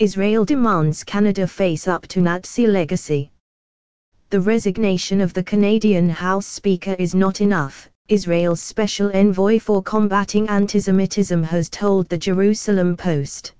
Israel demands Canada face up to Nazi legacy. The resignation of the Canadian House Speaker is not enough, Israel's special envoy for combating antisemitism has told the Jerusalem Post.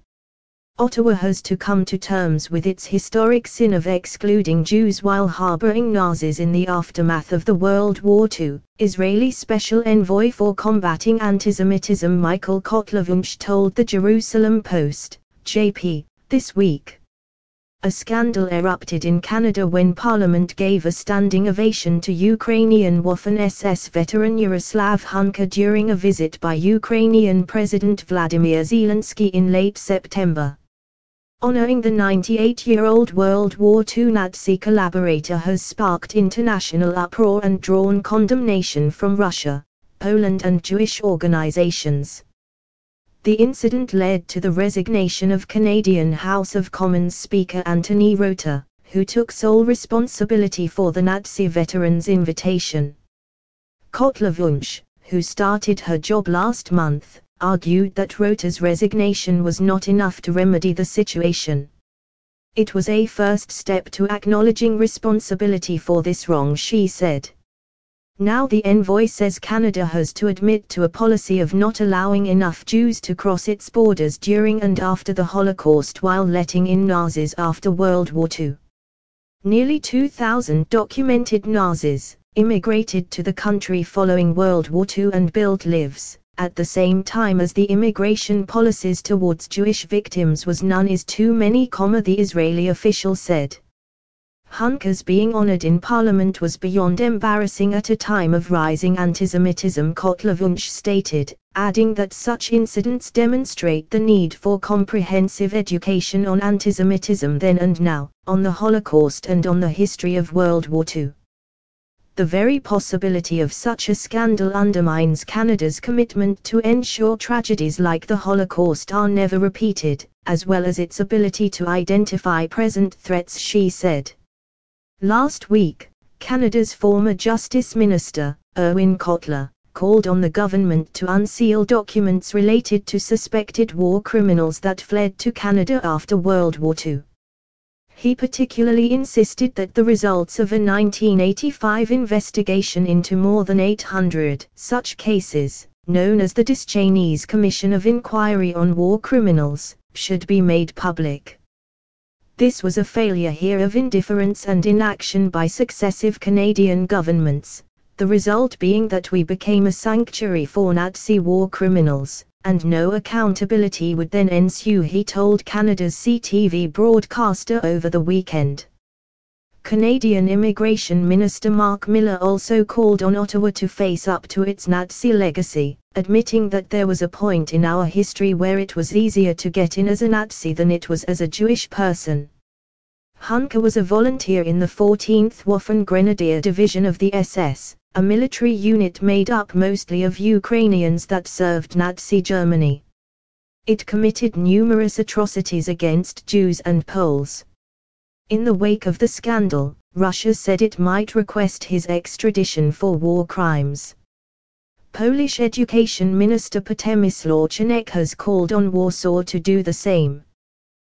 Ottawa has to come to terms with its historic sin of excluding Jews while harboring Nazis in the aftermath of the World War II. Israeli Special Envoy for Combating Antisemitism Michael Cotler-Wunsch told the Jerusalem Post, JP, this week. A scandal erupted in Canada when Parliament gave a standing ovation to Ukrainian Waffen-SS veteran Yaroslav Hunka during a visit by Ukrainian President Vladimir Zelensky in late September. Honoring the 98-year-old World War II Nazi collaborator has sparked international uproar and drawn condemnation from Russia, Poland and Jewish organizations. The incident led to the resignation of Canadian House of Commons Speaker Anthony Rota, who took sole responsibility for the Nazi veterans' invitation. Cotler Wunsch, who started her job last month, argued that Rota's resignation was not enough to remedy the situation. It was a first step to acknowledging responsibility for this wrong, she said. Now the envoy says Canada has to admit to a policy of not allowing enough Jews to cross its borders during and after the Holocaust while letting in Nazis after World War II. Nearly 2,000 documented Nazis immigrated to the country following World War II and built lives, at the same time as the immigration policies towards Jewish victims was none is too many, the Israeli official said. Hunka's being honored in parliament was beyond embarrassing at a time of rising antisemitism Cotler-Wunsch stated, adding that such incidents demonstrate the need for comprehensive education on antisemitism then and now, on the Holocaust and on the history of World War II the very possibility of such a scandal undermines Canada's commitment to ensure tragedies like the Holocaust are never repeated, as well as its ability to identify present threats, she said. Last week, Canada's former Justice Minister, Irwin Cotler, called on the government to unseal documents related to suspected war criminals that fled to Canada after World War II. He particularly insisted that the results of a 1985 investigation into more than 800 such cases, known as the Deschênes Commission of Inquiry on War Criminals, should be made public. This was a failure here of indifference and inaction by successive Canadian governments, the result being that we became a sanctuary for Nazi war criminals, and no accountability would then ensue, he told Canada's CTV broadcaster over the weekend. Canadian Immigration Minister Mark Miller also called on Ottawa to face up to its Nazi legacy, admitting that there was a point in our history where it was easier to get in as a Nazi than it was as a Jewish person. Hunka was a volunteer in the 14th Waffen Grenadier Division of the SS, a military unit made up mostly of Ukrainians that served Nazi Germany. It committed numerous atrocities against Jews and Poles. In the wake of the scandal, Russia said it might request his extradition for war crimes. Polish Education Minister Przemysław Czarnek has called on Warsaw to do the same.